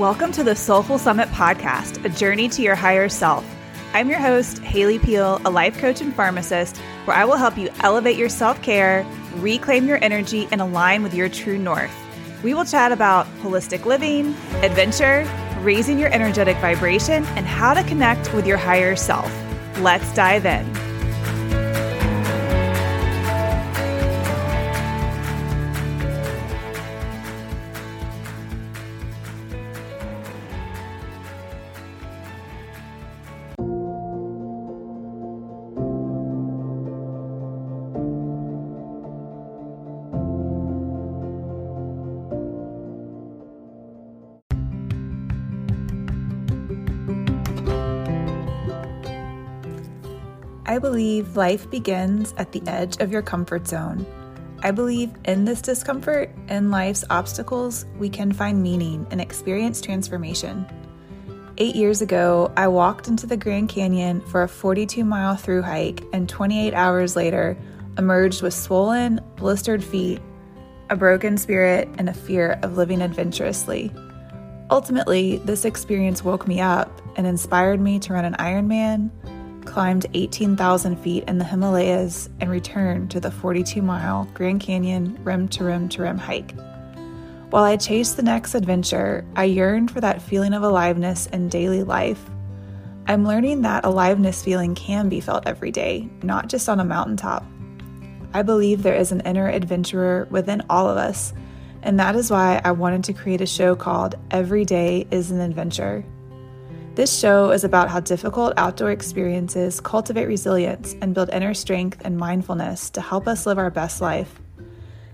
Welcome to the Soulful Summit podcast, a journey to your higher self. I'm your host, Haley Peel, a life coach and pharmacist, where I will help you elevate your self care, reclaim your energy, and align with your true north. We will chat about holistic living, adventure, raising your energetic vibration, and how to connect with your higher self. Let's dive in. I believe life begins at the edge of your comfort zone. I believe in this discomfort and life's obstacles, we can find meaning and experience transformation. Eight years ago, I walked into the Grand Canyon for a 42 mile through hike, and 28 hours later, emerged with swollen, blistered feet, a broken spirit, and a fear of living adventurously. Ultimately, this experience woke me up and inspired me to run an Ironman climbed 18,000 feet in the Himalayas, and returned to the 42 mile Grand Canyon rim to rim to rim hike. While I chased the next adventure, I yearned for that feeling of aliveness in daily life. I'm learning that aliveness feeling can be felt every day, not just on a mountaintop. I believe there is an inner adventurer within all of us, and that is why I wanted to create a show called Every Day is an Adventure. This show is about how difficult outdoor experiences cultivate resilience and build inner strength and mindfulness to help us live our best life.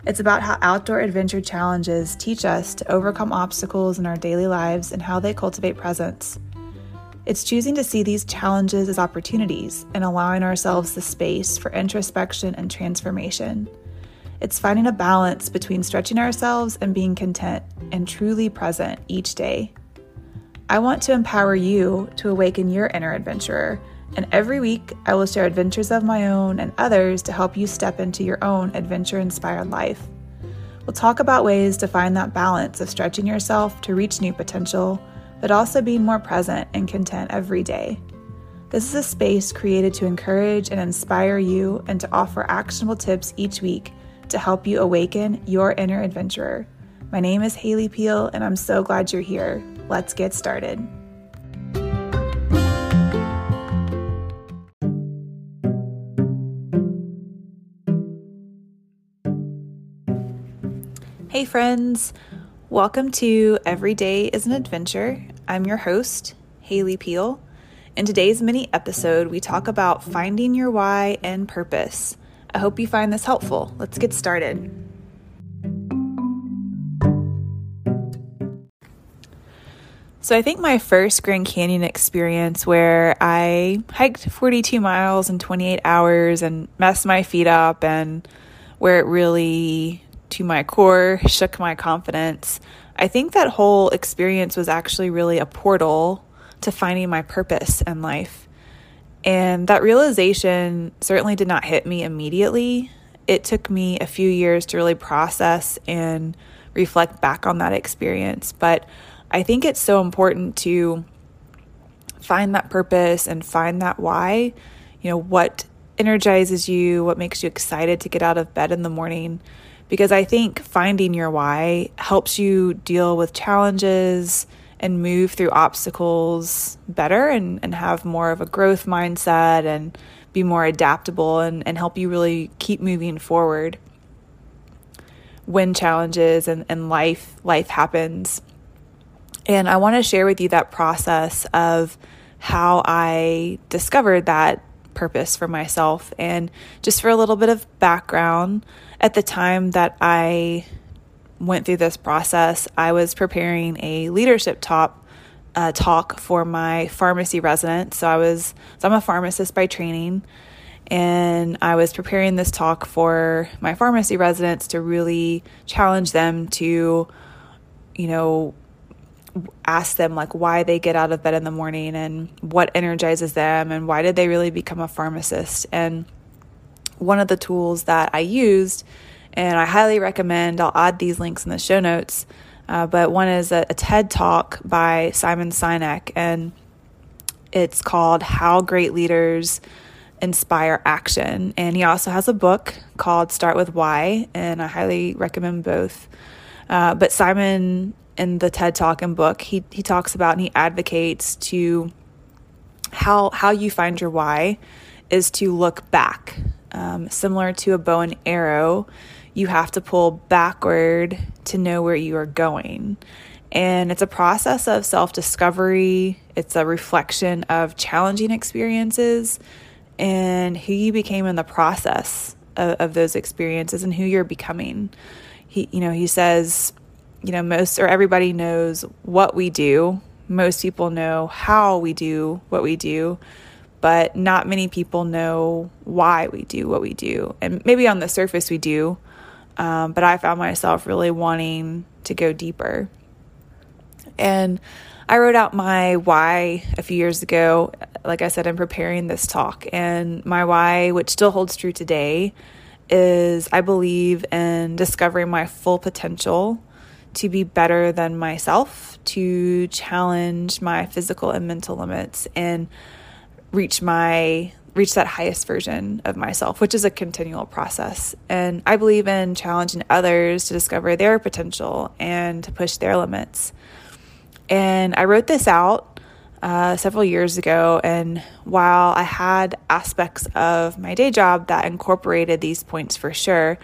It's about how outdoor adventure challenges teach us to overcome obstacles in our daily lives and how they cultivate presence. It's choosing to see these challenges as opportunities and allowing ourselves the space for introspection and transformation. It's finding a balance between stretching ourselves and being content and truly present each day. I want to empower you to awaken your inner adventurer. And every week, I will share adventures of my own and others to help you step into your own adventure inspired life. We'll talk about ways to find that balance of stretching yourself to reach new potential, but also being more present and content every day. This is a space created to encourage and inspire you and to offer actionable tips each week to help you awaken your inner adventurer. My name is Haley Peel, and I'm so glad you're here. Let's get started. Hey, friends. Welcome to Every Day is an Adventure. I'm your host, Haley Peel. In today's mini episode, we talk about finding your why and purpose. I hope you find this helpful. Let's get started. So I think my first Grand Canyon experience where I hiked 42 miles in 28 hours and messed my feet up and where it really to my core shook my confidence. I think that whole experience was actually really a portal to finding my purpose in life. And that realization certainly did not hit me immediately. It took me a few years to really process and reflect back on that experience. But I think it's so important to find that purpose and find that why. You know, what energizes you, what makes you excited to get out of bed in the morning. Because I think finding your why helps you deal with challenges and move through obstacles better and, and have more of a growth mindset and be more adaptable and, and help you really keep moving forward when challenges and, and life life happens and I want to share with you that process of how I discovered that purpose for myself. And just for a little bit of background, at the time that I went through this process, I was preparing a leadership top uh, talk for my pharmacy residents. So I was, so I'm a pharmacist by training, and I was preparing this talk for my pharmacy residents to really challenge them to, you know, ask them like why they get out of bed in the morning and what energizes them and why did they really become a pharmacist and one of the tools that i used and i highly recommend i'll add these links in the show notes uh, but one is a, a TED talk by Simon Sinek, and it's called How Great Leaders Inspire Action. And he also has a book called Start with Why, and I highly recommend both. Uh, but Simon, in the TED Talk and book, he, he talks about and he advocates to how how you find your why is to look back. Um, similar to a bow and arrow, you have to pull backward to know where you are going. And it's a process of self discovery, it's a reflection of challenging experiences and who you became in the process of, of those experiences and who you're becoming. He, you know, he says, you know, most or everybody knows what we do. Most people know how we do what we do, but not many people know why we do what we do. And maybe on the surface we do, um, but I found myself really wanting to go deeper. And I wrote out my why a few years ago. Like I said, I'm preparing this talk. And my why, which still holds true today, is I believe in discovering my full potential to be better than myself, to challenge my physical and mental limits, and reach my reach that highest version of myself, which is a continual process. And I believe in challenging others to discover their potential and to push their limits. And I wrote this out uh, several years ago. And while I had aspects of my day job that incorporated these points for sure,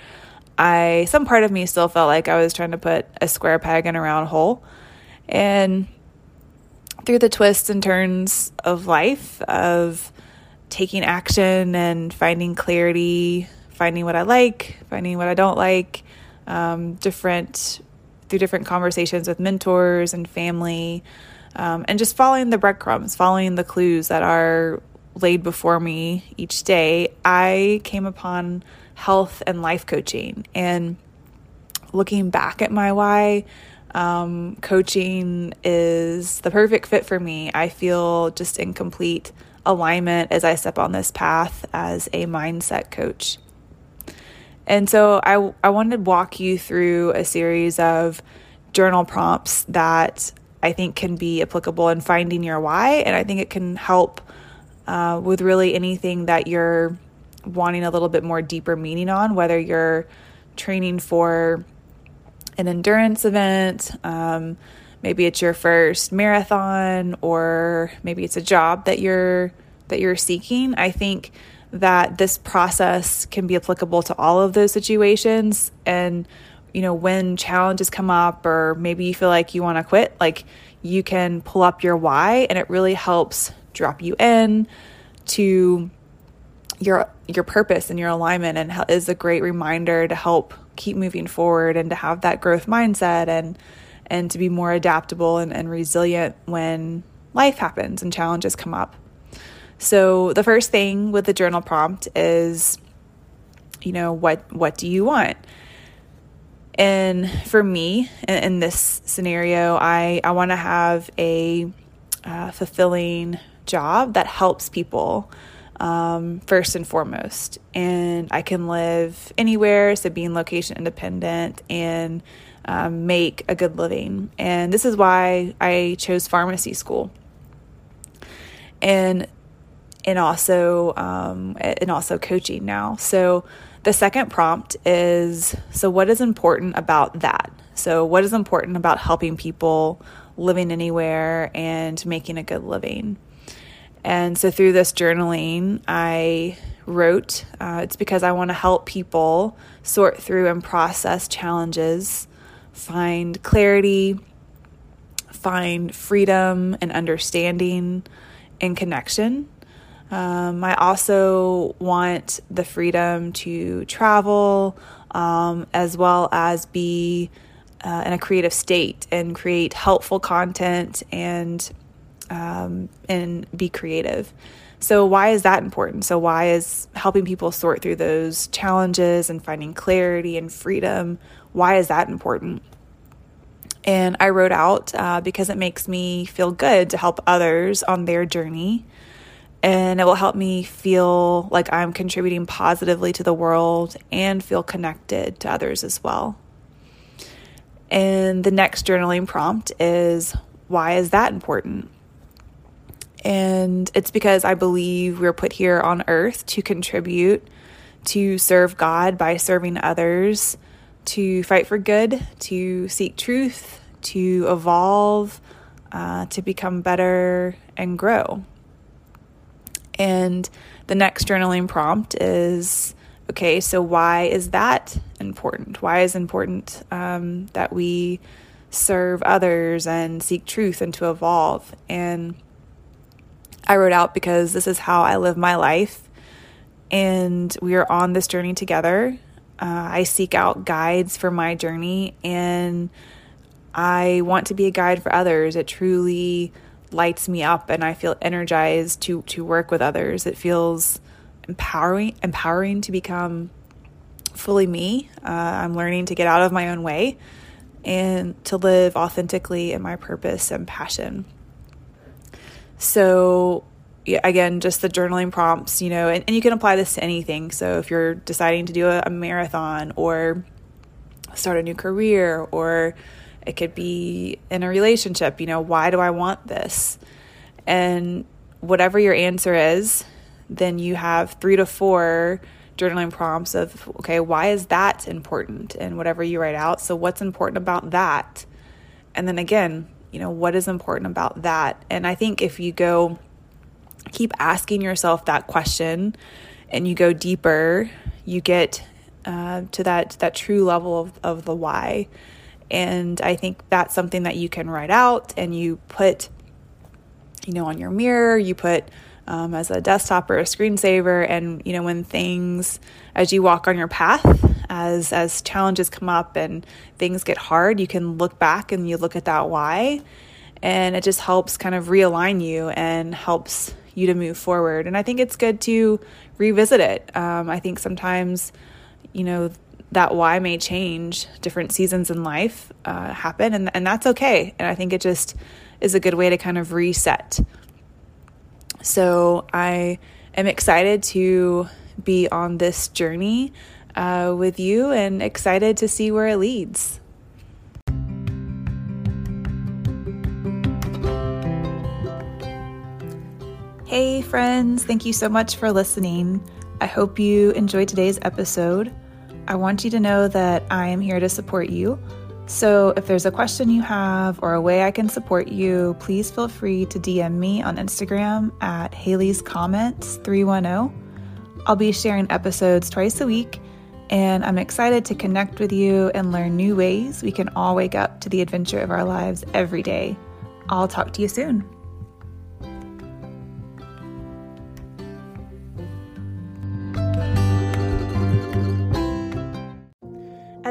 I some part of me still felt like I was trying to put a square peg in a round hole. And through the twists and turns of life, of taking action and finding clarity, finding what I like, finding what I don't like, um, different through different conversations with mentors and family, um, and just following the breadcrumbs, following the clues that are laid before me each day, I came upon health and life coaching. And looking back at my why, um, coaching is the perfect fit for me. I feel just in complete alignment as I step on this path as a mindset coach. And so I, I wanted to walk you through a series of journal prompts that I think can be applicable in finding your why. And I think it can help uh, with really anything that you're wanting a little bit more deeper meaning on, whether you're training for an endurance event, um, maybe it's your first marathon, or maybe it's a job that you're that you're seeking. I think that this process can be applicable to all of those situations and you know when challenges come up or maybe you feel like you want to quit like you can pull up your why and it really helps drop you in to your your purpose and your alignment and is a great reminder to help keep moving forward and to have that growth mindset and and to be more adaptable and, and resilient when life happens and challenges come up so the first thing with the journal prompt is you know what what do you want? And for me in, in this scenario, I I want to have a uh, fulfilling job that helps people um, first and foremost. And I can live anywhere, so being location independent and um, make a good living. And this is why I chose pharmacy school. And and also um, and also coaching now. So the second prompt is so what is important about that? So what is important about helping people living anywhere and making a good living? And so through this journaling, I wrote uh, it's because I want to help people sort through and process challenges, find clarity, find freedom and understanding and connection. Um, I also want the freedom to travel um, as well as be uh, in a creative state and create helpful content and um, and be creative. So why is that important? So why is helping people sort through those challenges and finding clarity and freedom? Why is that important? And I wrote out uh, because it makes me feel good to help others on their journey and it will help me feel like I'm contributing positively to the world and feel connected to others as well. And the next journaling prompt is why is that important? And it's because I believe we're put here on earth to contribute, to serve God by serving others, to fight for good, to seek truth, to evolve, uh, to become better and grow. And the next journaling prompt is okay, so why is that important? Why is important um, that we serve others and seek truth and to evolve? And I wrote out because this is how I live my life. And we are on this journey together. Uh, I seek out guides for my journey and I want to be a guide for others. It truly lights me up and I feel energized to to work with others. It feels empowering empowering to become fully me. Uh, I'm learning to get out of my own way and to live authentically in my purpose and passion. So, again, just the journaling prompts, you know, and, and you can apply this to anything. So, if you're deciding to do a, a marathon or start a new career, or it could be in a relationship, you know, why do I want this? And whatever your answer is, then you have three to four journaling prompts of, okay, why is that important? And whatever you write out. So, what's important about that? And then again, you know, what is important about that? And I think if you go keep asking yourself that question and you go deeper, you get uh, to that that true level of, of the why. And I think that's something that you can write out and you put, you know, on your mirror, you put um, as a desktop or a screensaver. And, you know, when things, as you walk on your path, as as challenges come up and things get hard, you can look back and you look at that why, and it just helps kind of realign you and helps you to move forward. And I think it's good to revisit it. Um, I think sometimes, you know, that why may change. Different seasons in life uh, happen, and and that's okay. And I think it just is a good way to kind of reset. So I am excited to be on this journey uh, with you and excited to see where it leads. Hey, friends, thank you so much for listening. I hope you enjoyed today's episode. I want you to know that I am here to support you. So, if there's a question you have or a way I can support you, please feel free to DM me on Instagram at Haley's Comments 310. I'll be sharing episodes twice a week and I'm excited to connect with you and learn new ways we can all wake up to the adventure of our lives every day. I'll talk to you soon.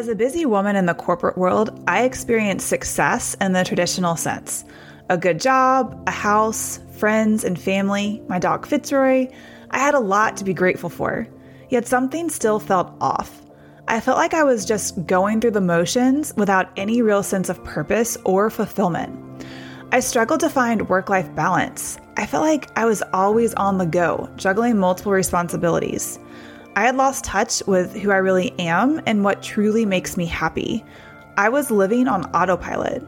As a busy woman in the corporate world, I experienced success in the traditional sense a good job, a house, friends, and family, my dog Fitzroy. I had a lot to be grateful for. Yet something still felt off. I felt like I was just going through the motions without any real sense of purpose or fulfillment. I struggled to find work life balance. I felt like I was always on the go, juggling multiple responsibilities. I had lost touch with who I really am and what truly makes me happy. I was living on autopilot.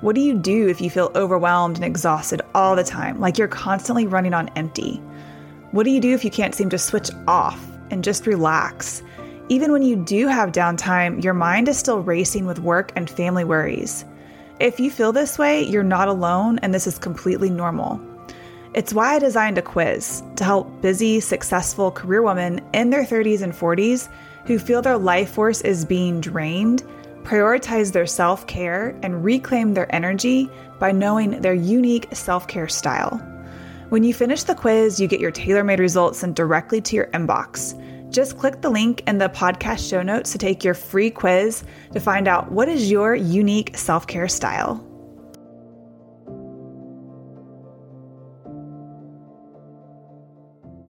What do you do if you feel overwhelmed and exhausted all the time, like you're constantly running on empty? What do you do if you can't seem to switch off? and just relax. Even when you do have downtime, your mind is still racing with work and family worries. If you feel this way, you're not alone and this is completely normal. It's why I designed a quiz to help busy, successful career women in their 30s and 40s who feel their life force is being drained prioritize their self care and reclaim their energy by knowing their unique self care style. When you finish the quiz, you get your tailor made results sent directly to your inbox. Just click the link in the podcast show notes to take your free quiz to find out what is your unique self care style.